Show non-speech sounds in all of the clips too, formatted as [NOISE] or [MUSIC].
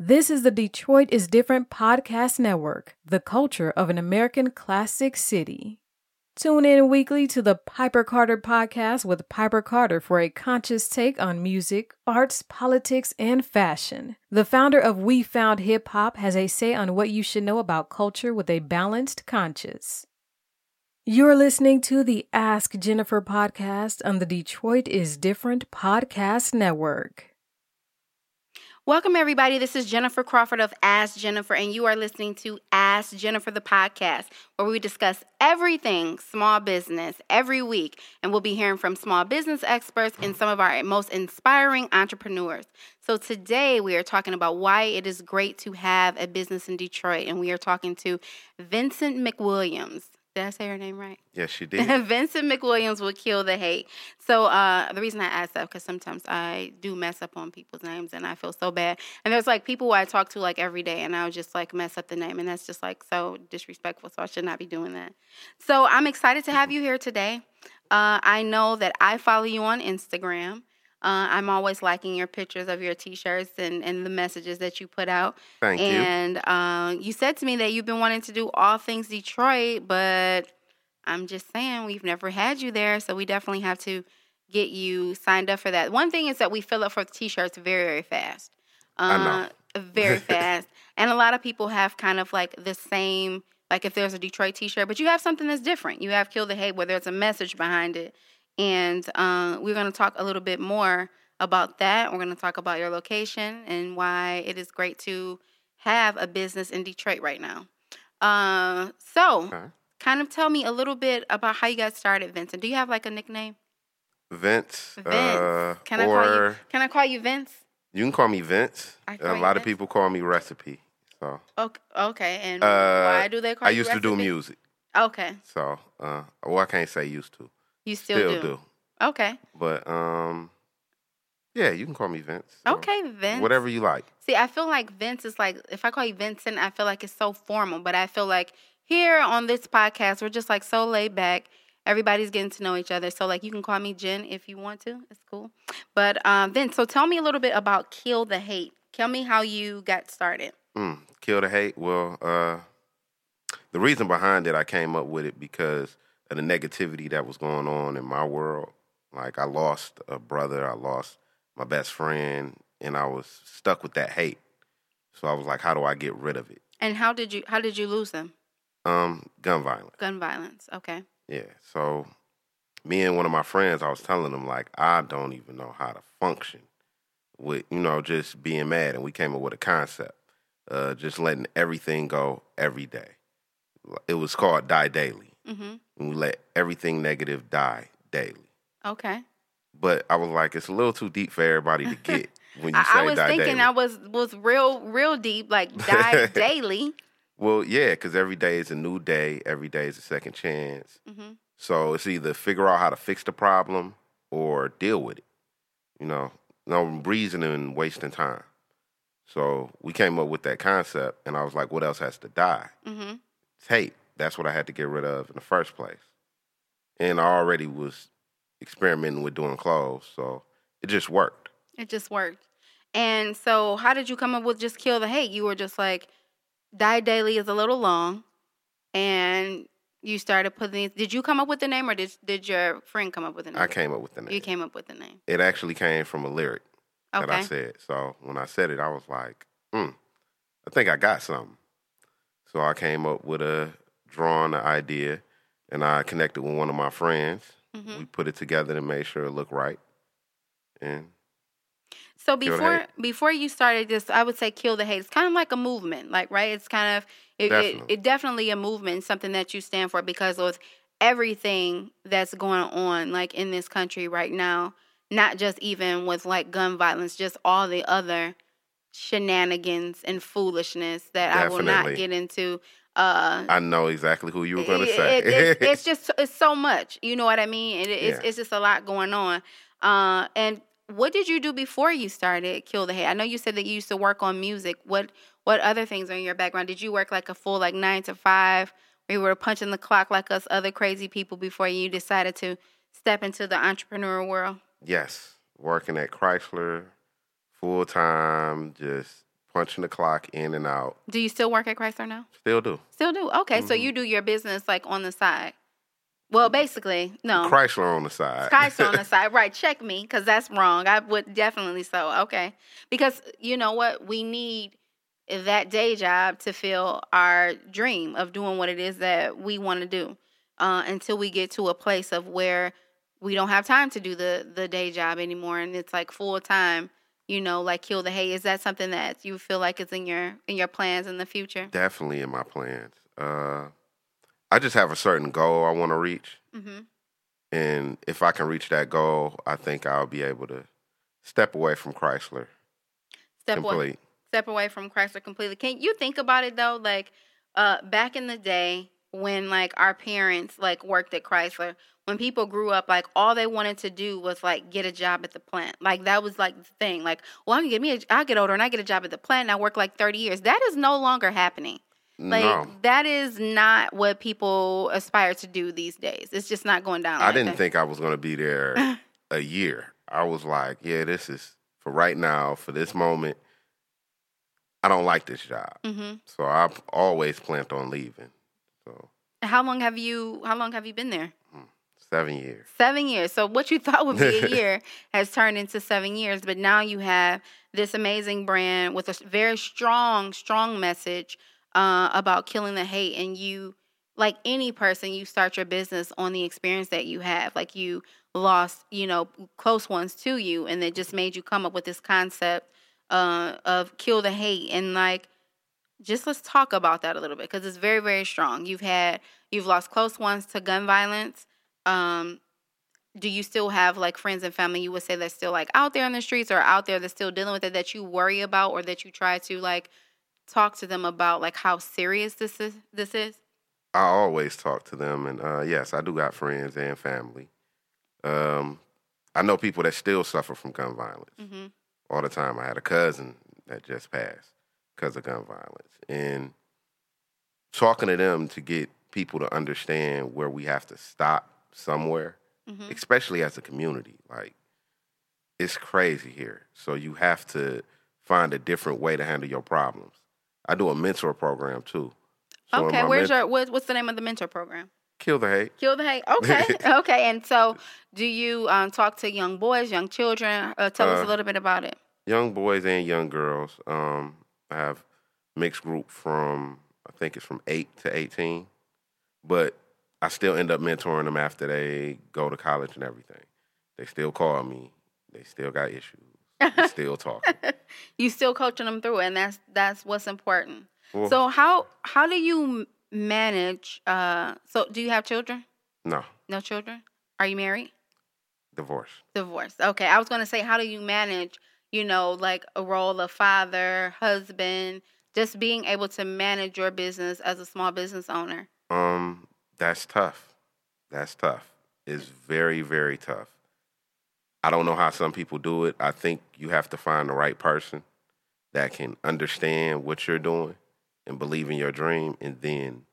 This is the Detroit is Different podcast network, the culture of an American classic city. Tune in weekly to the Piper Carter podcast with Piper Carter for a conscious take on music, arts, politics, and fashion. The founder of We Found Hip Hop has a say on what you should know about culture with a balanced conscience. You're listening to the Ask Jennifer podcast on the Detroit is Different podcast network. Welcome, everybody. This is Jennifer Crawford of Ask Jennifer, and you are listening to Ask Jennifer, the podcast, where we discuss everything small business every week. And we'll be hearing from small business experts and some of our most inspiring entrepreneurs. So, today we are talking about why it is great to have a business in Detroit, and we are talking to Vincent McWilliams. Did I say her name right? Yes, you [LAUGHS] did. Vincent McWilliams will kill the hate. So uh, the reason I asked that because sometimes I do mess up on people's names and I feel so bad. And there's like people I talk to like every day and I'll just like mess up the name and that's just like so disrespectful. So I should not be doing that. So I'm excited to have you here today. Uh, I know that I follow you on Instagram. Uh, I'm always liking your pictures of your T-shirts and, and the messages that you put out. Thank and, you. And uh, you said to me that you've been wanting to do all things Detroit, but I'm just saying we've never had you there, so we definitely have to get you signed up for that. One thing is that we fill up for T-shirts very very fast. I Uh, very [LAUGHS] fast, and a lot of people have kind of like the same. Like if there's a Detroit T-shirt, but you have something that's different. You have Kill the Hate, where there's a message behind it and uh, we're going to talk a little bit more about that. We're going to talk about your location and why it is great to have a business in Detroit right now. Uh, so, Okay. kind of tell me a little bit about how you got started, Vincent. Do you have like a nickname? Vince. Vince. Uh, can I call you? Can I call you Vince? you can call me Vince. A call you lot of people call me Recipe. So Okay. Okay. And uh, why do they call I used to do music. Okay. So uh, well, I can't say used to. You still, Still do. do. Okay. But um, yeah, you can call me Vince. Okay, Vince. Whatever you like. See, I feel like Vince is like if I call you Vincent, I feel like it's so formal. But I feel like here on this podcast, we're just like so laid back. Everybody's getting to know each other. So like you can call me Jen if you want to. It's cool. But um, Vince, so tell me a little bit about Kill the Hate. Tell me how you got started. Mm, kill the hate. Well, uh, the reason behind it, I came up with it because of the negativity that was going on in my world. Like I lost a brother, I lost my best friend, and I was stuck with that hate. So I was like, how do I get rid of it? And how did you how did you lose them? Um, gun violence. Gun violence. Okay. Yeah. So me and one of my friends, I was telling them like I don't even know how to function with you know just being mad, and we came up with a concept, uh, just letting everything go every day. It was called Die Daily, Mm-hmm. and we let everything negative die daily. Okay. But I was like, it's a little too deep for everybody to get [LAUGHS] when you I, say I was die thinking daily. I was was real real deep, like [LAUGHS] die daily. well, yeah, because every day is a new day. Every day is a second chance. Mm-hmm. So it's either figure out how to fix the problem or deal with it. You know, no reason and wasting time. So we came up with that concept, and I was like, what else has to die? Mm-hmm. It's hate. That's what I had to get rid of in the first place. And I already was experimenting with doing clothes, so it just worked. It just worked. And so, how did you come up with just kill the hate? You were just like, die daily is a little long, and you started putting. Did you come up with the name, or did did your friend come up with the name? I came up with the name. You came up with the name. It actually came from a lyric that I said. So when I said it, I was like, hmm, I think I got something. So I came up with a drawing the idea, and I connected with one of my friends. Mhm. We put it together to make sure it looked right. And So before before you started this, I would say kill the hate. It's kind of like a movement, like right. It's kind of it, it, Definitely. it definitely a movement, something that you stand for because of everything that's going on, like in this country right now. Not just even with like gun violence, just all the other shenanigans and foolishness that I will not get into. Uh, I know exactly who you were going to say. it- it's, it's [LAUGHS] just it's so much. You know what I mean? It, it's Yeah. it's just a lot going on. Uh, and what did you do before you started Kill the Hate? I know you said that you used to work on music. What what other things are in your background? Did you work like a full like nine to five, where you were punching the clock like us other crazy people before you decided to step into the entrepreneur world? yes, working at Chrysler full time, just punching the clock in and out. Do you still work at Chrysler now? Still do. Still do. Okay, so Mm-hmm. you do your business like on the side. Well, basically, no. Chrysler on the side. Chrysler on the [LAUGHS] side, right? Check me, because that's wrong. I would definitely so. Okay, because you know what, we need that day job to fill our dream of doing what it is that we want to do. Uh, until we get to a place of where we don't have time to do the the day job anymore, and it's like full time. You know, like kill the hate. Is that something that you feel like is in your in your plans in the future? Definitely in my plans. Uh, I just have a certain goal I want to reach, Mm-hmm. and if I can reach that goal, I think I'll be able to step away from Chrysler Step away. step away from Chrysler completely. Can you think about it though? Like uh back in the day when like our parents like worked at Chrysler, when people grew up, like all they wanted to do was like get a job at the plant. Like that was like the thing. Like, well, I can get me a, I get older and I get a job at the plant and I work like thirty years. That is no longer happening. Like no, that is not what people aspire to do these days. It's just not going down. I like didn't that. think I was going to be there [LAUGHS] a year. I was like, yeah, this is for right now, for this moment. I don't like this job, hmm so I've always planned on leaving. How long have you? How long have you been there? seven years. Seven years. So what you thought would be a [LAUGHS] year has turned into seven years. But now you have this amazing brand with a very strong, strong message uh, about killing the hate. And you, like any person, you start your business on the experience that you have. Like you lost, you know, close ones to you, and it just made you come up with this concept uh, of kill the hate. And like, just let's talk about that a little bit because it's very, very strong. You've had, you've lost close ones to gun violence um do you still have like friends and family you would say that's still like out there in the streets or out there that's still dealing with it that you worry about or that you try to like talk to them about like how serious this is this is I always talk to them, and uh, yes, I do got friends and family. Um, I know people that still suffer from gun violence mm-hmm. all the time. I had a cousin that just passed because of gun violence, and talking to them to get people to understand where we have to stop somewhere, Mm-hmm. especially as a community. Like it's crazy here, so you have to find a different way to handle your problems. I do a mentor program too. So okay where's your what, what's the name of the mentor program kill the hate? kill the hate okay [LAUGHS] okay and so do you um, talk to young boys young children uh, tell us a Uh, little bit about it young boys and young girls. Um, I have mixed group from I think it's from eight to eighteen, but I still end up mentoring them after they go to college and everything. They still call me. They still got issues. [LAUGHS] Still talking. you still coaching them through and that's that's what's important Well, so how how do you manage uh so do you have children no no children are you married divorce. divorced okay i was going to say how do you manage you know like a role of father husband just being able to manage your business as a small business owner Um, that's tough. That's tough. It's very, very tough. I don't know how some people do it. I think you have to find the right person that can understand what you're doing and believe in your dream, and then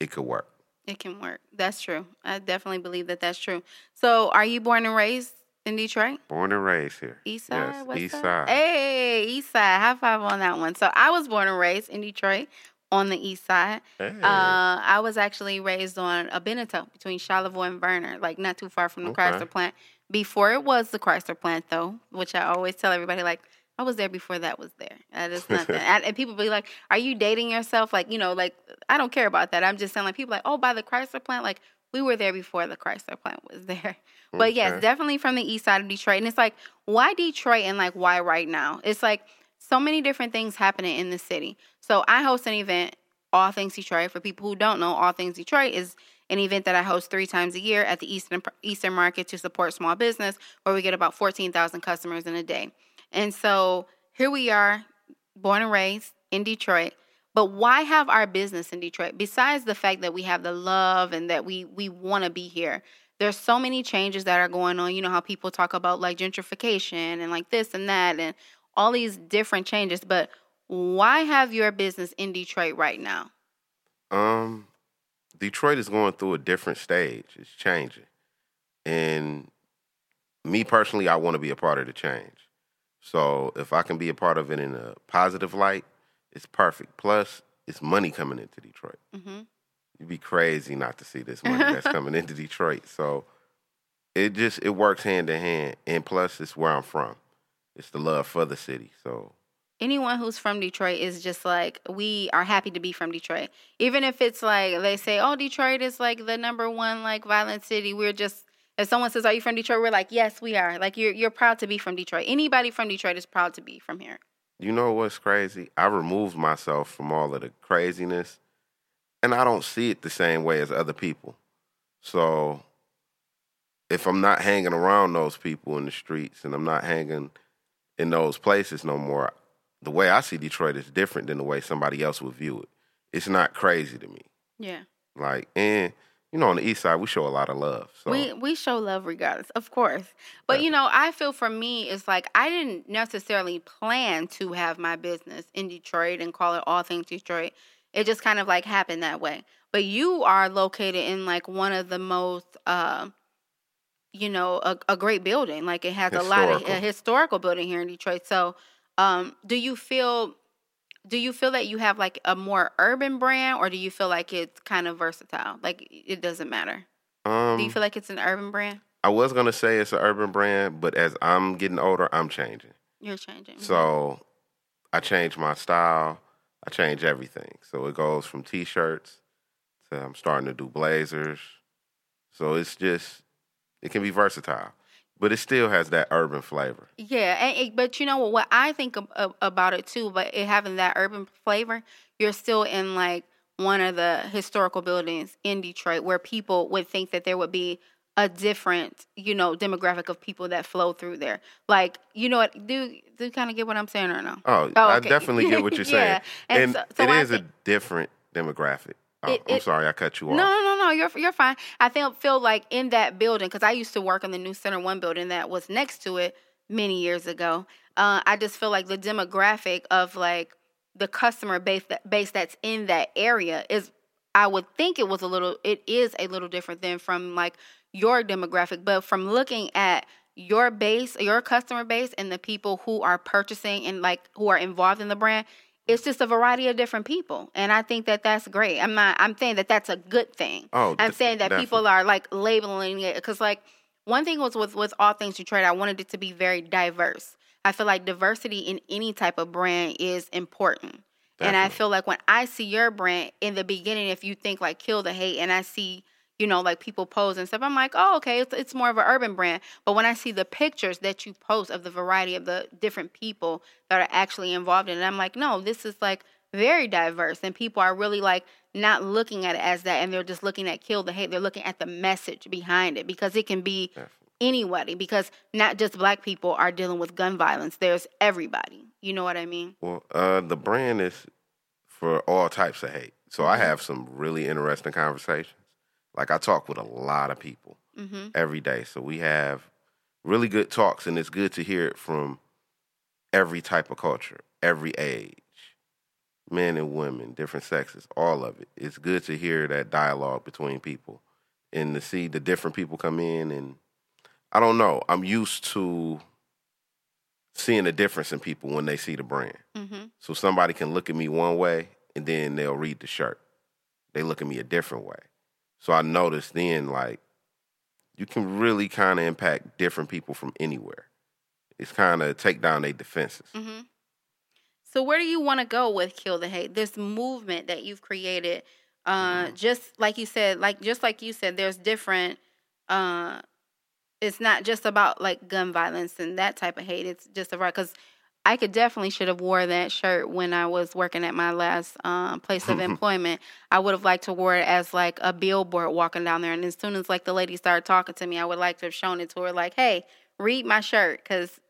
it could work. it can work that's true i definitely believe that that's true so are you born and raised in detroit Born and raised here. East side. Yes, West East side? side. Hey, East side. High five on that one. So I was born and raised in Detroit on the East side. Hey. Uh, I was actually raised on a Beniteau between Charlevoix and Vernor, like not too far from the Okay. Chrysler plant. Before it was the Chrysler plant, though, which I always tell everybody, like I was there before that was there. That is nothing. [LAUGHS] and, and people be like, "Are you dating yourself?" Like you know, like I don't care about that. I'm just saying, like people like, "Oh, by the Chrysler plant," like we were there before the Chrysler plant was [LAUGHS] there. But yes, definitely from the east side of Detroit. And it's like, why Detroit and like why right now? It's like so many different things happening in the city. So I host an event, All Things Detroit. For people who don't know, All Things Detroit is an event that I host three times a year at the Eastern Eastern Market to support small business, where we get about fourteen thousand customers in a day. And so here we are, born and raised in Detroit. But why have our business in Detroit? Besides the fact that we have the love and that we we want to be here, there's so many changes that are going on. You know how people talk about like gentrification and like this and that and all these different changes. But why have your business in Detroit right now? Um, Detroit is going through a different stage. It's changing, and me personally, I want to be a part of the change. So if I can be a part of it in a positive light, it's perfect. Plus, it's money coming into Detroit. hmm You'd be crazy not to see this [LAUGHS] money that's coming into Detroit. So it just it works hand in hand. And plus, it's where I'm from. It's the love for the city. So anyone who's from Detroit is just like we are happy to be from Detroit. Even if it's like they say, "Oh, Detroit is like the number one like violent city." We're just if someone says, "Are you from Detroit?" We're like, "Yes, we are." Like you're you're proud to be from Detroit. Anybody from Detroit is proud to be from here. You know what's crazy? I removed myself from all of the craziness, and I don't see it the same way as other people. So if I'm not hanging around those people in the streets and I'm not hanging in those places no more, the way I see Detroit is different than the way somebody else would view it. It's not crazy to me. Yeah. Like, and you know, on the east side, we show a lot of love. So We we show love regardless, of course. But you know, I feel for me it's like I didn't necessarily plan to have my business in Detroit and call it all things Detroit. It just kind of like happened that way. But you are located in like one of the most uh you know, a, a great building. Like it has a lot of a Historical. historical building here in Detroit. So um do you feel do you feel that you have like a more urban brand or do you feel like it's kind of versatile? Like it doesn't matter. um, Do you feel like it's an urban brand? I was gonna say it's an urban brand, but as I'm getting older, I'm changing. You're changing. So I change my style. I change everything. So it goes from t-shirts to I'm starting to do blazers. So it's just it can be versatile, but it still has that urban flavor. yeah, and, it- but you know what? What I think ab- ab- about it too, but it having that urban flavor, you're still in like one of the historical buildings in Detroit where people would think that there would be a different, you know, demographic of people that flow through there. Like, you know what? Do do kind of get what I'm saying or no? Oh, Oh, I definitely get what you're [LAUGHS] saying, Yeah, and and, so- so it I is a different demographic. Oh, It- I'm it- sorry, I cut you off. No, no, no, no. You're you're fine. I feel feel like in that building because I used to work in the new Center One building that was next to it many years ago. Uh, I just feel like the demographic of like the customer base that base that's in that area is. I would think it was a little. It is a little different than from like your demographic, but from looking at your base, your customer base, and the people who are purchasing and like who are involved in the brand, it's just a variety of different people. And i think that that's great. I'm not i'm saying that that's a good thing. Oh, i'm saying that people are like labeling it because like one thing was with with all things detroit i wanted it to be very diverse. I feel like diversity in any type of brand is important. And i feel like when i see your brand in the beginning if you think like kill the hate and i see you know, like people pose and stuff. I'm like, oh, okay, it's, it's more of an urban brand. But when I see the pictures that you post of the variety of the different people that are actually involved in it, I'm like, no, this is like very diverse. And people are really like not looking at it as that. And they're just looking at kill the hate. They're looking at the message behind it because it can be Definitely. anybody because not just black people are dealing with gun violence. There's everybody. You know what I mean? Well, uh, the brand is for all types of hate. So I have some really interesting conversations. Like I talk with a lot of people Mm-hmm. every day. So we have really good talks, and it's good to hear it from every type of culture, every age, men and women, different sexes, all of it. It's good to hear that dialogue between people and to see the different people come in. And I don't know, I'm used to seeing the difference in people when they see the brand. Mm-hmm. So somebody can look at me one way and then they'll read the shirt. They look at me a different way. So I noticed then like you can really kind of impact different people from anywhere. It's kind of take down their defenses. Mm-hmm. So where do you want to go with kill the hate? This movement that you've created, uh, just like you said, like just like you said, there's different. Uh, it's not just about like gun violence and that type of hate. It's just about because I could definitely should have wore that shirt when I was working at my last um, place of [LAUGHS] employment. I would have liked to wear it as like a billboard walking down there. And as soon as like the lady started talking to me, I would like to have shown it to her, like, "Hey, read my shirt," because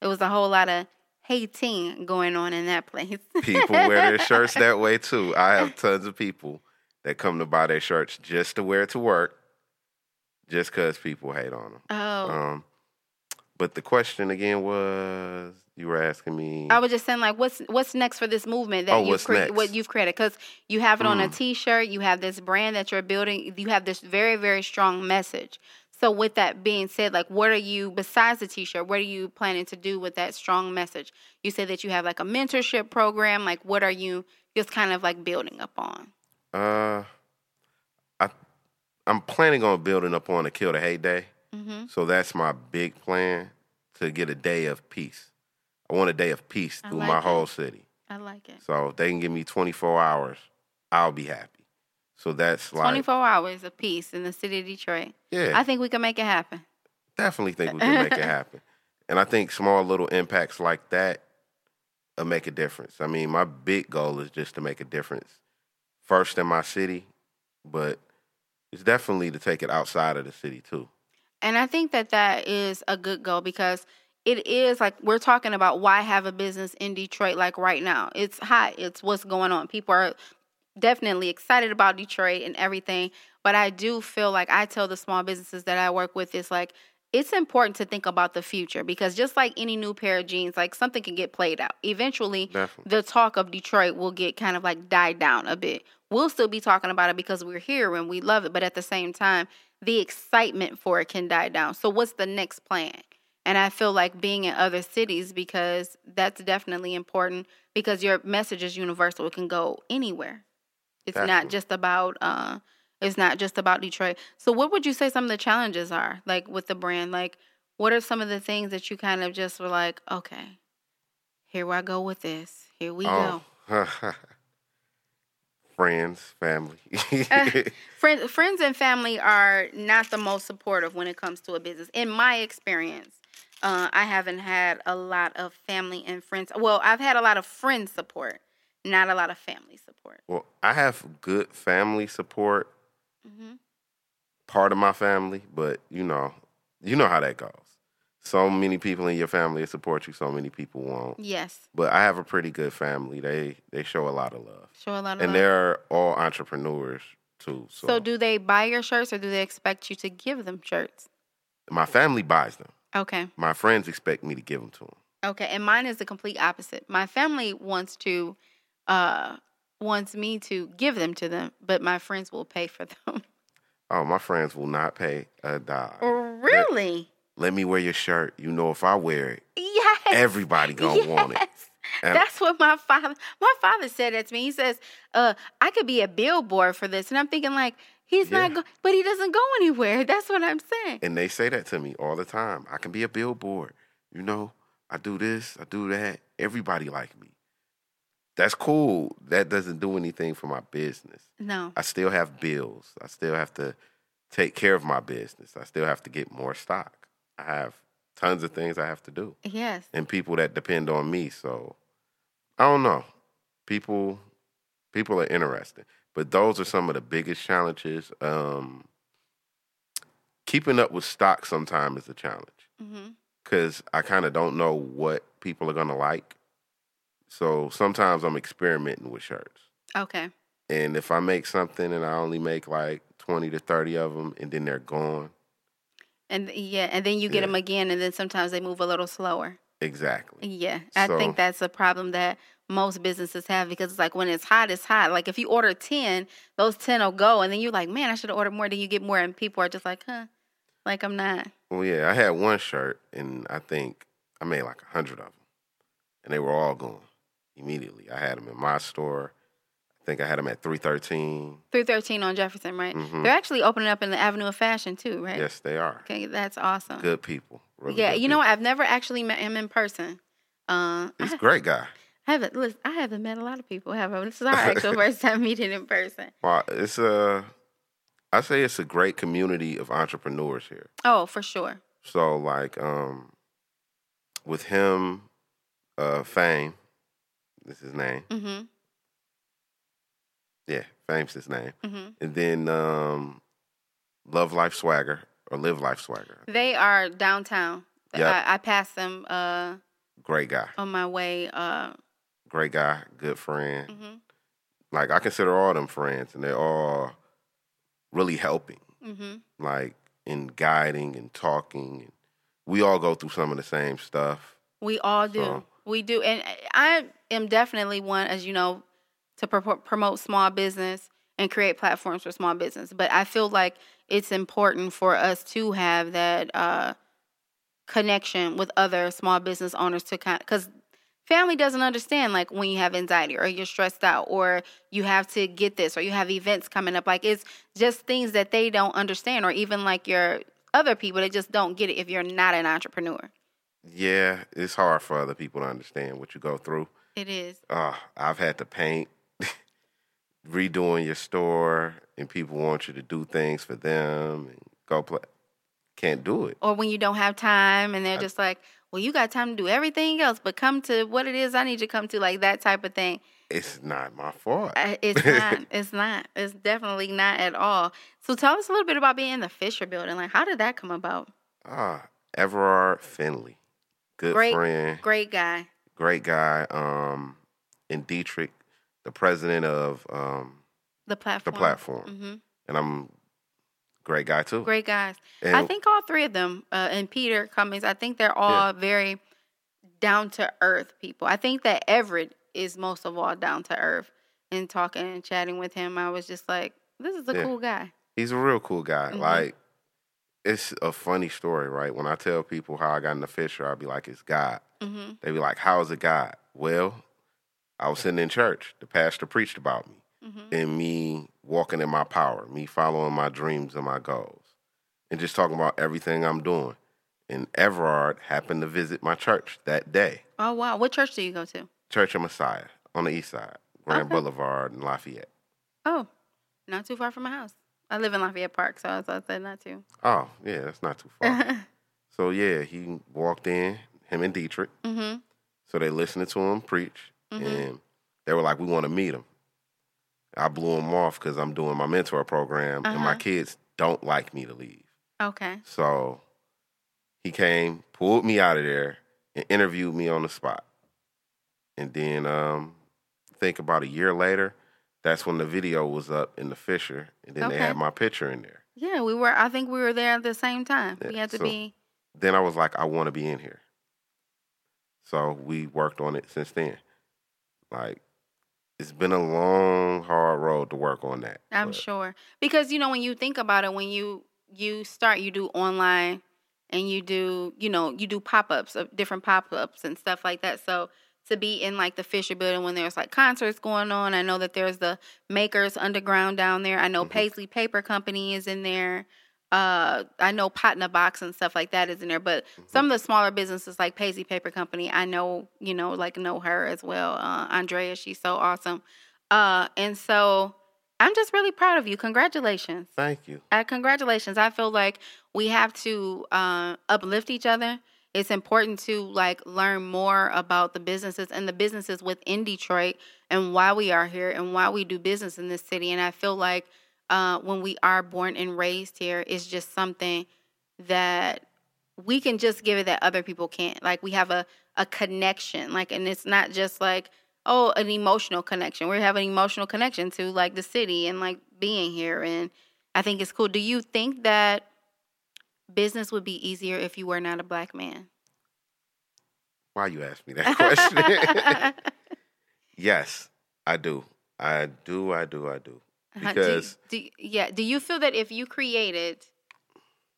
it was a whole lot of hating going on in that place. [LAUGHS] People wear their shirts that way too. I have tons of people that come to buy their shirts just to wear it to work, just because people hate on them. Oh, Um, but the question again was you were asking me. I was just saying, like, what's what's next for this movement that Oh, you've cre- what you've created? Because you have it on a Mm. T-shirt, you have this brand that you're building, you have this very very strong message. So with that being said, like what are you besides the t-shirt, what are you planning to do with that strong message? You said that you have like a mentorship program, like what are you just kind of like building up on? Uh, I I'm planning on building up on the Kill the Hate Day. Mhm. So that's my big plan to get a day of peace. I want a day of peace I through like my it. whole city. I like it. So if they can give me 24 hours, I'll be happy. So that's like 24 hours of peace in the city of Detroit. yeah, I think we can make it happen. definitely think we can make it [LAUGHS] happen. And I think small little impacts like that will make a difference. I mean, my big goal is just to make a difference first in my city, but it's definitely to take it outside of the city too. And I think that that is a good goal because it is like we're talking about why have a business in Detroit like right now. It's hot. It's what's going on. People are definitely excited about Detroit and everything. But I do feel like I tell the small businesses that I work with is like it's important to think about the future because just like any new pair of jeans, like something can get played out. Eventually, Definitely. the talk of Detroit will get kind of like died down a bit. We'll still be talking about it because we're here and we love it, but at the same time, the excitement for it can die down. So what's the next plan? And I feel like being in other cities because that's definitely important because your message is universal. It can go anywhere. It's not just about uh it's not just about Detroit. So what would you say some of the challenges are like with the brand? Like what are some of the things that you kind of just were like, okay, here I go with this. Here we go. [LAUGHS] Friends, family. [LAUGHS] friends friends and family are not the most supportive when it comes to a business in my experience uh, i haven't had a lot of family and friends well i've had a lot of friend support not a lot of family support well, I have good family support, hmm part of my family, but you know, you know how that goes. So many people in your family support you, so many people won't. yes But I have a pretty good family. They they show a lot of love. show a lot of And love. they're all entrepreneurs too. So, so do they buy your shirts or do they expect you to give them shirts my family buys them. okay My friends expect me to give them to them. Okay, and mine is the complete opposite. My family wants to uh wants me to give them to them, but my friends will pay for [LAUGHS] them. Oh, my friends will not pay a dime. really? Let me wear your shirt. You know, if I wear it, Yes. everybody gonna want it. And- That's what my father my father said that to me. He says, uh, I could be a billboard for this. And I'm thinking like, he's not Yeah. go but he doesn't go anywhere. [LAUGHS] That's what I'm saying. And they say that to me all the time. I can be a billboard. You know, I do this, I do that. Everybody like me. That's cool. That doesn't do anything for my business. No. I still have bills. I still have to take care of my business. I still have to get more stock. I have tons of things I have to do. Yes. And people that depend on me. So I don't know. People people are interested. But those are some of the biggest challenges. Um keeping up with stock sometimes is a challenge because I kind of don't know what people are gonna like. So sometimes I'm experimenting with shirts, Okay. and if I make something and I only make like twenty to thirty of them, and then they're gone, And yeah, and then you get Yeah. them again and then sometimes they move a little slower. exactly. Yeah, I think that's a problem that most businesses have because it's like when it's hot, it's hot. Like if you order 10, those 10 will go. And then you're like, man, I should have ordered more. Then you get more, and people are just like, huh, like I'm not. Well, yeah, I had one shirt, and I think I made like a hundred of them, and they were all gone immediately. I had them in my store. I think I had them at three thirteen. 313 on Jefferson, right? Mhm. They're actually opening up in the Avenue of Fashion too, right? Yes, they are Okay, that's awesome. good people. really yeah, good you know, what? I've never actually met him in person. Uh, he's a great guy. [LAUGHS] I haven't. Listen, I haven't met a lot of people. Have I? This is our actual [LAUGHS] first time meeting in person. [LAUGHS] Well, it's a, I say it's a great community of entrepreneurs here. Oh, for sure. So like, um, with him, uh, Fame, this is his name. Mm-hmm. Yeah, Fame's his name. Mm-hmm. And then um, Love Life Swagger or Live Life Swagger. They are downtown. Yep. I, I passed them uh, Great guy, on my way. Uh, great guy, good friend. mhm, Like I consider all them friends, and they're all really helping, mhm. like in guiding and talking. And we all go through some of the same stuff. We all do. So- We do. And I am definitely one, as you know, to pro- promote small business and create platforms for small business. But I feel like it's important for us to have that uh, connection with other small business owners to kind because family doesn't understand like when you have anxiety or you're stressed out or you have to get this or you have events coming up like it's just things that they don't understand or even like your other people that just don't get it if you're not an entrepreneur Yeah, it's hard for other people to understand what you go through. it is Uh, I've had to paint, redoing your store, and people want you to do things for them and go play. Can't do it. or when you don't have time and they're just like well you got time to do everything else but come to what it is i need you to come to like that type of thing It's not my fault. Uh, [LAUGHS] it's not it's not it's definitely not at all so tell us a little bit about being in the fisher building like how did that come about Ah, Everard Finley, good great friend, great guy great guy. Um, and Dietrich, the president of um the platform the platform, hmm and I'm great guy too. great guys And i think all three of them uh, and peter cummings i think they're all very down to earth people i think that everett is most of all down to earth and talking and chatting with him i was just like this is a Yeah. cool guy he's a real cool guy. Mhm. Like, it's a funny story, right? When I tell people how I got in the Fisher, I'll be like, it's God. hmm They be like, how is it God? Well, I was sitting in church. The pastor preached about me hmm and me walking in my power, me following my dreams and my goals, and just talking about everything I'm doing. And Everard happened to visit my church that day, oh wow what church do you go to Church of Messiah on the east side, Grand Okay. Boulevard in Lafayette. oh not too far from my house i live in lafayette park so i thought that not too Oh, yeah, that's not too far. [LAUGHS] so, yeah, he walked in, him and Dietrich. hmm So they listened to him preach, Mhm. and they were like, "We want to meet him." I blew him off because I'm doing my mentor program, and my Uh-huh. kids don't like me to leave. okay So he came, pulled me out of there, and interviewed me on the spot. And then, um, I think about a year later, that's when the video was up in the Fisher, and then they had my picture in there. yeah we were i think we were there at the same time we had to so- be Then I was like, I want to be in here. So we worked on it since then. Like, it's been a long, hard road to work on that. I'm but- sure because you know when you think about it, when you you start, you do online and you do you know you do pop ups of different pop ups and stuff like that. So to be in like the Fisher Building when there's like concerts going on, I know that there's the Makers Underground down there. I know Mhm. Paisley Paper Company is in there. Uh, I know Pot in a Box and stuff like that is in there, but Mm-hmm. some of the smaller businesses like Paisley Paper Company, I know, you know, like know her as well. Uh, Andrea, she's so awesome. Uh, and so I'm just really proud of you. Congratulations. Thank you. Uh, congratulations. I feel like we have to uh, uplift each other. It's important to like learn more about the businesses and the businesses within Detroit and why we are here and why we do business in this city. And I feel like uh, when we are born and raised here, it's just something that we can just give it that other people can't. Like we have a a connection. Like, and it's not just like oh an emotional connection. We have an emotional connection to like the city and like being here. And I think it's cool. Do you think that business would be easier if you were not a black man? Why you ask me that [LAUGHS] question? [LAUGHS] yes, I do. I do. I do. I do. Uh-huh. Because do, you- do, yeah, do you feel that if you created,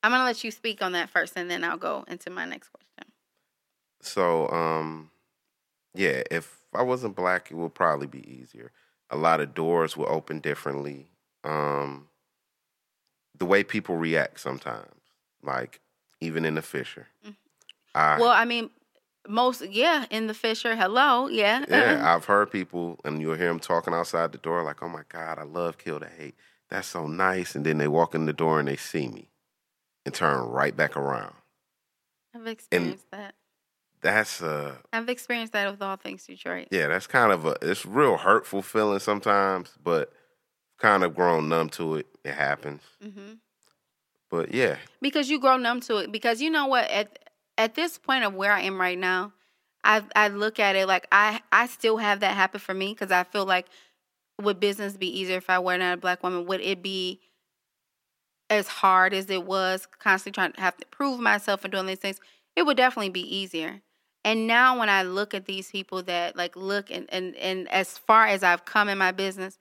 I'm gonna let you speak on that first, and then I'll go into my next question. so, um, yeah, if I wasn't black, it would probably be easier. A lot of doors will open differently. Um, the way people react sometimes, like even in the Fisher. Mhm. I, well, I mean, most yeah, in the Fisher, hello, yeah, Yeah, I've heard people, and you'll hear them talking outside the door, like, "Oh my God, I love Kill the Hate. That's so nice." And then they walk in the door and they see me, and turn right back around. I've experienced that. That's uh, I've experienced that with all things Detroit. yeah, that's kind of a it's real hurtful feeling sometimes, but kind of grown numb to it. It happens, hmm but yeah, because you grow numb to it because you know what at at this point of where I am right now I I look at it like I I still have that happen for me because I feel like would business be easier if I were not a black woman? Would it be as hard as it was constantly trying to have to prove myself and doing these things? It would definitely be easier. And now when I look at these people that like look and and and as far as I've come in my business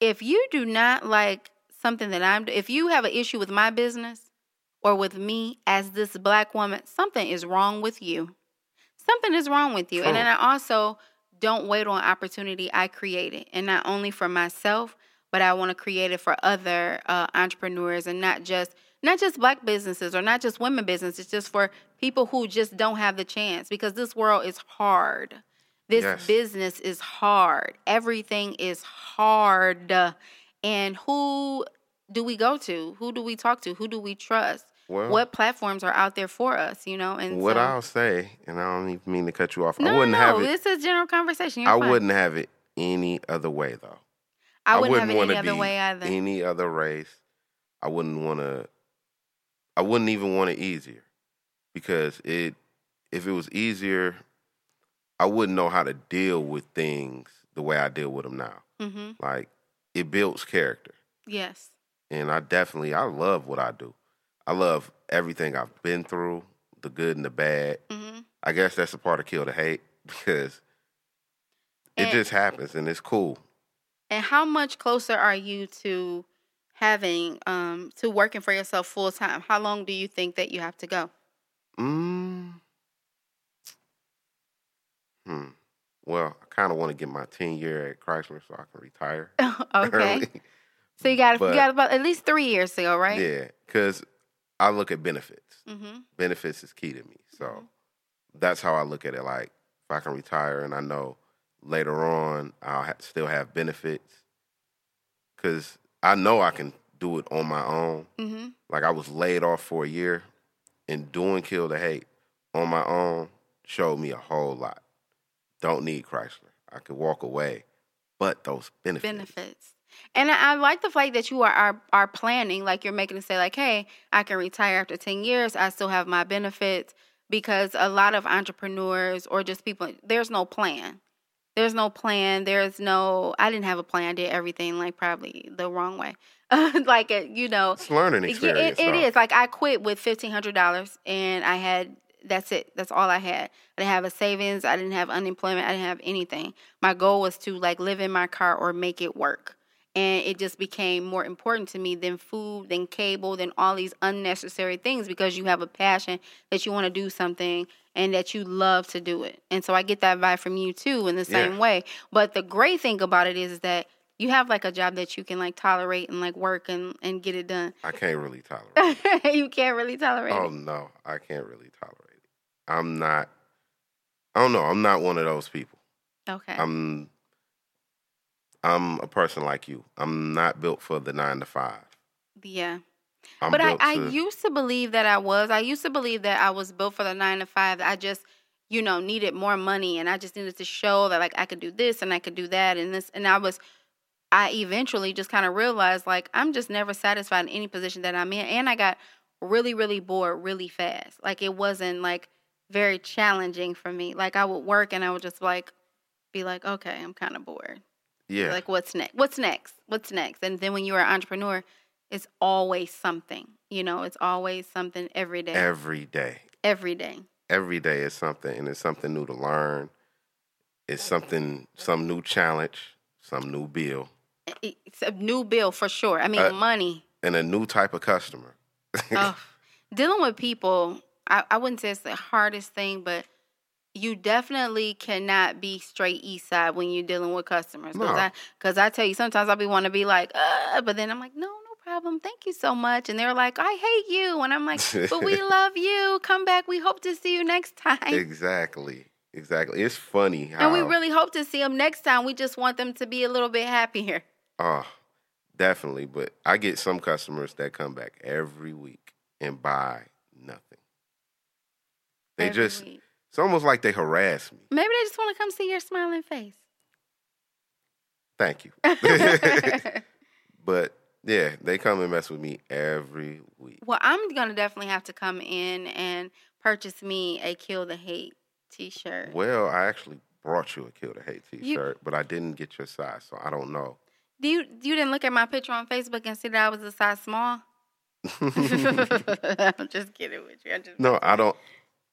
if you do not like something that I'm, if you have an issue with my business or with me as this black woman, something is wrong with you. Something is wrong with you. True. And then I also don't wait on opportunity I create it. and not only for myself, but I want to create it for other uh, entrepreneurs, and not just not just black businesses or not just women businesses, it's just for people who just don't have the chance because this world is hard. This Yes. business is hard. Everything is hard. And who do we go to? Who do we talk to? Who do we trust? Well, what platforms are out there for us, you know? And what so, I'll say, and I don't even mean to cut you off. no, I wouldn't no, have it. This is general conversation. You're I fine. wouldn't have it any other way though. I wouldn't, have it wanna any other be way either. Any other race, I wouldn't want to. I wouldn't even want it easier, because it. If it was easier, I wouldn't know how to deal with things the way I deal with them now. hmm Like it builds character, Yes. and I definitely I love what I do. I love everything I've been through, the good and the bad. hmm I guess that's a part of kill the hate [LAUGHS] because it just happens and it's cool. And how much closer are you to having um to working for yourself full time? How long do you think that you have to go? Mm. Hmm. Well, I kind of want to get my 10 year at Chrysler so I can retire. [LAUGHS] okay. [LAUGHS] early. So you got you But- got about at least three years to go, right? Yeah, because I look at benefits. Mm-hmm. Benefits is key to me. So Mhm. that's how I look at it. Like, if I can retire and I know later on I'll ha- still have benefits, because I know I can do it on my own. Mm-hmm. Like, I was laid off for a year, and doing Kill the Hate on my own showed me a whole lot. Don't need Chrysler. I could walk away, but those benefits. benefits. And I, I like the fact that you are, are are planning, like you're making it say, like, hey, I can retire after ten years. I still have my benefits because a lot of entrepreneurs or just people, there's no plan. There's no plan. There's no. I didn't have a plan. I did everything like probably the wrong way. [LAUGHS] like you know, It's learning experience. it, it though. is. Like I quit with fifteen hundred dollars, and I had that's it. That's all I had. I didn't have a savings. I didn't have unemployment. I didn't have anything. My goal was to like live in my car or make it work, and it just became more important to me than food, than cable, than all these unnecessary things because you have a passion that you want to do something and that you love to do it. And so I get that vibe from you too in the same Yeah. way. But the great thing about it is that you have like a job that you can like tolerate and like work and and get it done. I can't really tolerate. it. [LAUGHS] you can't really tolerate Oh it. no, I can't really tolerate it. I'm not. I don't know. I'm not one of those people. Okay. I'm. I'm a person like you. I'm not built for the nine to five. yeah. I'm but I, built I used to believe that I was. I used to believe that I was built for the nine to five. I just, you know, needed more money and I just needed to show that like I could do this and I could do that and this and I was I eventually just kind of realized like I'm just never satisfied in any position that I'm in. And I got really, really bored really fast. Like it wasn't like very challenging for me. Like I would work and I would just like be like, okay, I'm kind of bored. Yeah. Like what's next? What's next? What's next? And then when you're an entrepreneur, it's always something. You know, it's always something every day. every day. every day. Every day is something, and it's something new to learn. It's something, some new challenge, some new bill, It's a new bill for sure. I mean, Uh, money. and a new type of customer. [LAUGHS] Oh, dealing with people, I, I wouldn't say it's the hardest thing, but you definitely cannot be straight east side when you're dealing with customers. Because No. I, 'cause I tell you, sometimes I'll be want to be like, uh, but then I'm like, no, no problem. Thank you so much. And they're like, I hate you. And I'm like, but we [LAUGHS] love you. Come back. We hope to see you next time. exactly, exactly. It's funny how And we really hope to see them next time. We just want them to be a little bit happier. Oh, definitely. But I get some customers that come back every week and buy nothing. They every just, week. It's almost like they harass me. Maybe they just want to come see your smiling face. Thank you. [LAUGHS] but yeah, they come and mess with me every week. well, I'm going to definitely have to come in and purchase me a Kill the Hate t shirt. Well, I actually brought you a Kill the Hate t You- but I didn't get your size, so I don't know. Do you, you didn't look at my picture on Facebook and see that I was a size small? [LAUGHS] [LAUGHS] I'm just kidding with you. I just no, I don't.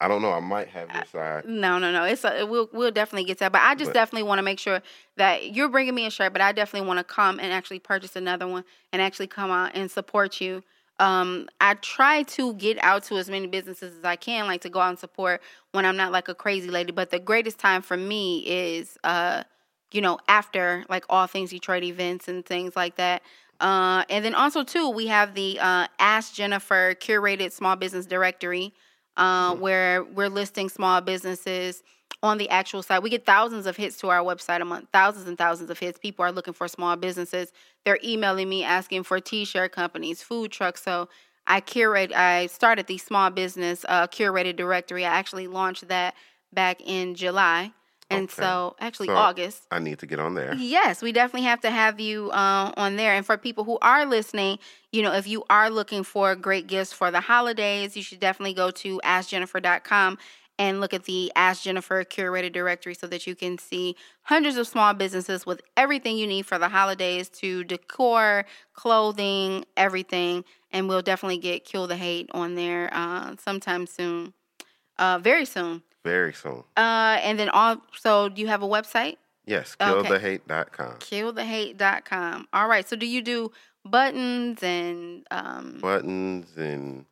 I don't know. I might have your side. No, no, no. It's a, we'll we'll definitely get that. But I just But- definitely want to make sure that you're bringing me a shirt. But I definitely want to come and actually purchase another one and actually come out and support you. Um, I try to get out to as many businesses as I can, like to go out and support when I'm not like a crazy lady. But the greatest time for me is, uh, you know, after like all things Detroit events and things like that. Uh, and then also too, we have the uh, Ask Jennifer curated small business directory, uh, where we're listing small businesses on the actual site. We get thousands of hits to our website a month, thousands and thousands of hits. People are looking for small businesses. They're emailing me asking for t-shirt companies, food trucks. So I curate. I started the small business uh, curated directory. I actually launched that back in July, and Okay. so actually So- August. I need to get on there. Yes, we definitely have to have you uh, on there. And for people who are listening, you know, if you are looking for great gifts for the holidays, you should definitely go to askjennyfer.com and look at the Ask Jennyfer curated directory so that you can see hundreds of small businesses with everything you need for the holidays to decor, clothing, everything. And we'll definitely get Kill the Hate on there uh, sometime soon, uh, very soon. Very soon. Uh, and then also, do you have a website? Yes, Okay. killthehate.com. killthehate.com. All right. So do you do buttons and um Buttons and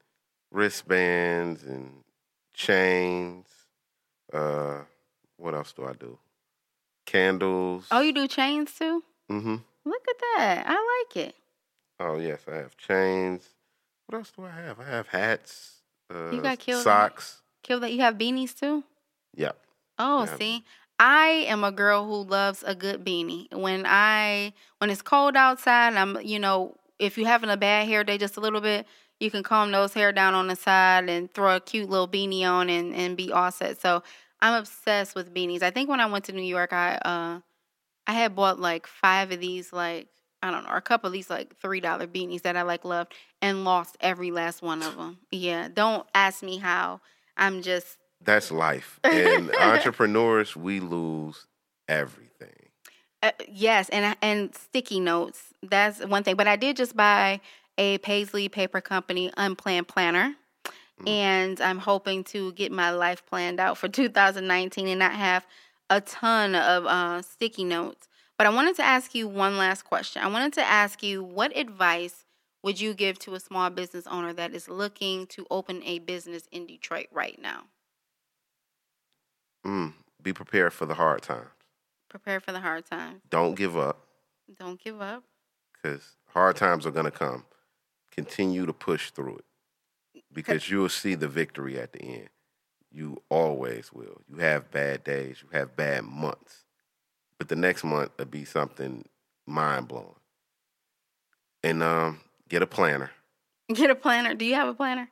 wristbands and chains. Uh, what else do I do? Candles. Oh, you do chains too? Mm-hmm. Look at that. I like it. Oh yes, I have chains. What else do I have? I have hats. Uh, got killed socks. Kill that you have beanies too? Yeah. Oh, Yeah. see. I am a girl who loves a good beanie. When I when it's cold outside, I'm you know, if you're having a bad hair day just a little bit, you can comb those hair down on the side and throw a cute little beanie on and, and be all set. So I'm obsessed with beanies. I think when I went to New York I uh I had bought like five of these like I don't know, or a couple of these like three dollar beanies that I like loved and lost every last one of them. Yeah, don't ask me how. I'm just That's life. [LAUGHS] And entrepreneurs, we lose everything. Uh, yes, and and sticky notes. That's one thing. But I did just buy a Paisley Paper Company unplanned planner, and I'm hoping to get my life planned out for [LAUGHS] 2019 and not have a ton of uh, sticky notes. But I wanted to ask you one last question. I wanted to ask you what advice would you give to a small business owner that is looking to open a business in Detroit right now? Mm, be prepared for the hard times. Prepare for the hard times. Don't give up Don't give up. because hard times are going to come. Continue to push through it because you will see the victory at the end. You always will. You have bad days, you have bad months, but the next month will be something mind blowing. And um, get a planner. Get a planner. Do you have a planner?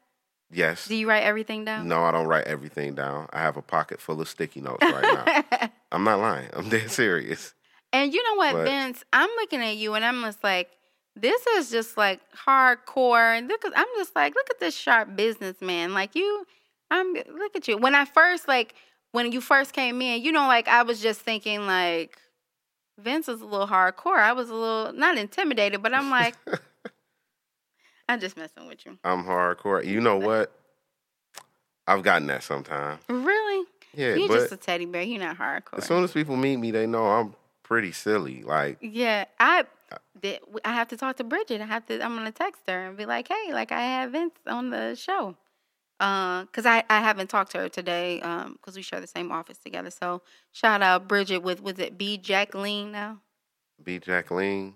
Yes. Do you write everything down? No, I don't write everything down. I have a pocket full of sticky notes right now. [LAUGHS] I'm not lying. I'm dead serious. and you know what, But- Vince? I'm looking at you and I'm just like, this is just like hardcore. And look, I'm just like, look at this sharp businessman. Like you, I'm look at you. When I first like when you first came in, you know, like I was just thinking like Vince was a little hardcore. I was a little not intimidated, but I'm like, [LAUGHS] I'm just messing with you. I'm hardcore. You know what? I've gotten that sometimes. Really? Yeah, You're just a teddy bear. You're not hardcore. as soon as people meet me, they know I'm pretty silly. Like, Yeah, I did. I have to talk to Bridget. I have to. I'm gonna text her and be like, "Hey, like I have Vince on the show." Uh, cause I, I haven't talked to her today. Um, cause we share the same office together. So shout out Bridget with was it B Jacqueline now? B. Jacqueline.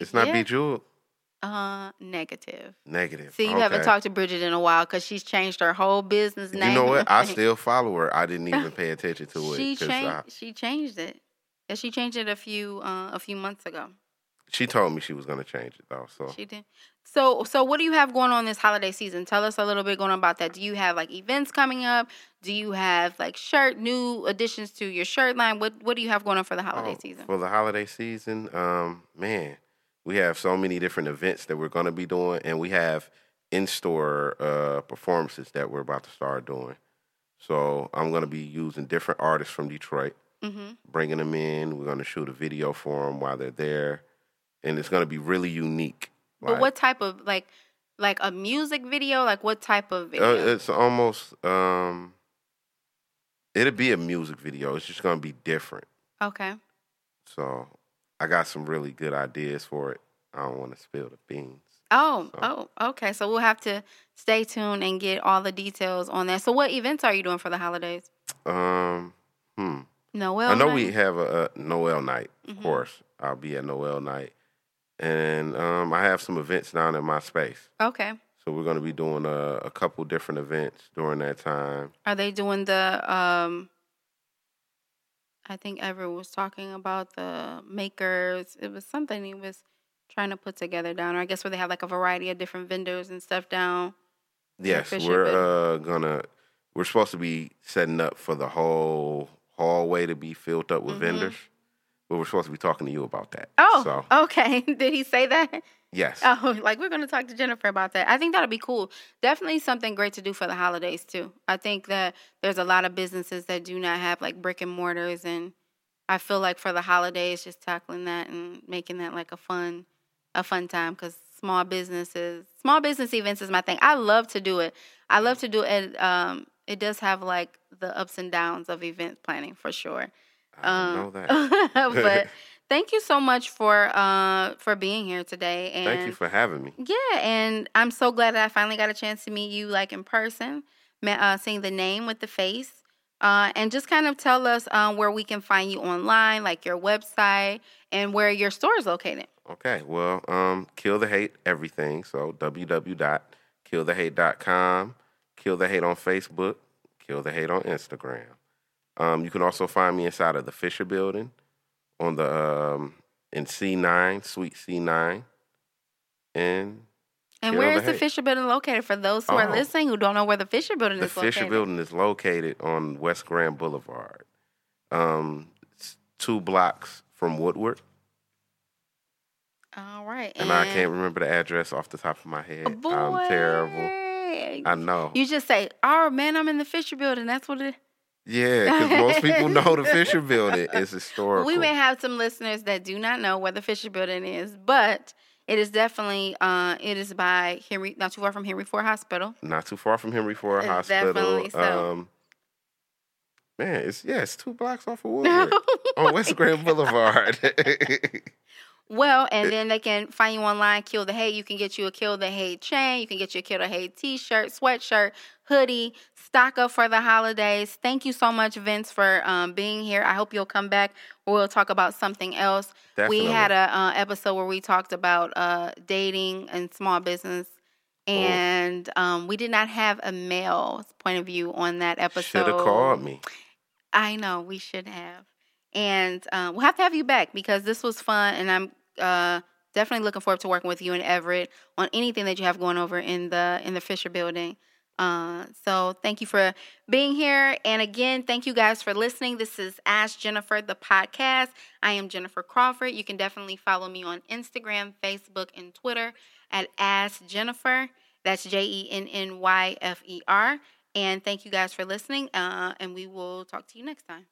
It's not Yeah. B. Jewel. Uh, negative. Negative. See, you haven't talked to Bridget in a while because she's changed her whole business name. You know what? I [LAUGHS] still follow her. I didn't even pay attention to it. she changed. I- She changed it. Yeah, she changed it a few uh, a few months ago. she told me she was going to change it, though. So She did. So, so what do you have going on this holiday season? Tell us a little bit going on about that. Do you have like events coming up? Do you have like shirt new additions to your shirt line? What What do you have going on for the holiday Oh, season? For the holiday season, um, man, we have so many different events that we're going to be doing, and we have in-store uh, performances that we're about to start doing. So I'm going to be using different artists from Detroit, hmm bringing them in. We're going to shoot a video for them while they're there, and it's going to be really unique. But Like, what type of like? like a music video? Like what type of Uh, it's almost um, it'll be a music video. It's just gonna be different. okay. So I got some really good ideas for it. I don't want to spill the beans. Oh, So- oh, okay. So we'll have to stay tuned and get all the details on that. So what events are you doing for the holidays? Um, hmm. Noel. I know night? we have a, a Noel night, of Mhm. course. I'll be at Noel night, and um, I have some events down in my space. Okay. So we're going to be doing a, a couple different events during that time. Are they doing the um I think Everett was talking about the makers. It was something he was trying to put together down. Or I guess where they have like a variety of different vendors and stuff down. Yes, we're uh, gonna. We're supposed to be setting up for the whole hallway to be filled up with Mhm. vendors, but we're supposed to be talking to you about that. Oh, so okay. [LAUGHS] Did he say that? Yes, [LAUGHS] Oh, like we're gonna talk to Jennyfer about that. I think that'll be cool. Definitely something great to do for the holidays too. I think that there's a lot of businesses that do not have like brick and mortars, and I feel like for the holidays, just tackling that and making that like a fun, a fun time because small businesses, small business events is my thing. I love to do it. I love to do it. Um, it does have like the ups and downs of event planning for sure. I know Um, that. [LAUGHS] but [LAUGHS] thank you so much for uh for being here today. And Thank you for having me. yeah, and I'm so glad that I finally got a chance to meet you like in person, uh, seeing the name with the face, uh, and just kind of tell us um, where we can find you online, like your website and where your store is located. Okay, well, um, kill the hate everything. So www.killthehate.com, kill the hate on Facebook, kill the hate on Instagram. Um, you can also find me inside of the Fisher Building on the um, in C9, Suite C9, and And where is the the Fisher Building located? For those who are Oh. listening who don't know where the Fisher Building the is located, the Fisher. Building is located on West Grand Boulevard, um, it's two blocks from Woodward, All right, and I can't remember the address off the top of my head. Boy, I'm terrible. I know. You just say, "Oh man, I'm in the Fisher Building." That's what it. Yeah, because most people know the Fisher Building is historical. [LAUGHS] We may have some listeners that do not know where the Fisher Building is, but it is definitely uh, it is by Henry, not too far from Henry Ford Hospital. Not too far from Henry Ford It's Hospital. definitely so. Um, man, it's yeah, it's two blocks off of [LAUGHS] Woodward on West Grand Boulevard. [LAUGHS] Well, and then they can find you online, Kill the Hate. You can get you a Kill the Hate chain. You can get you a Kill the Hate t-shirt, sweatshirt, hoodie, stock up for the holidays. Thank you so much, Vince, for um, being here. I hope you'll come back. We'll talk about something else. Definitely. We had a uh, episode where we talked about uh, dating and small business, Oh. and um, we did not have a male point of view on that episode. Should have called me. I know we should have, and uh, we'll have to have you back because this was fun, and I'm uh, definitely looking forward to working with you and Everett on anything that you have going over in the in the Fisher Building. Uh, so thank you for being here, and again, thank you guys for listening. This is Ask Jennyfer the podcast. I am Jennyfer Crawford. You can definitely follow me on Instagram, Facebook, and Twitter at Ask Jennyfer. That's J E N N Y F E R. And thank you guys for listening. Uh, and we will talk to you next time.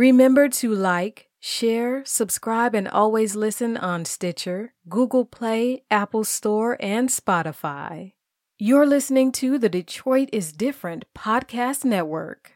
Remember to like, share, subscribe, and always listen on Stitcher, Google Play, Apple Store, and Spotify. You're listening to the Detroit is Different podcast network.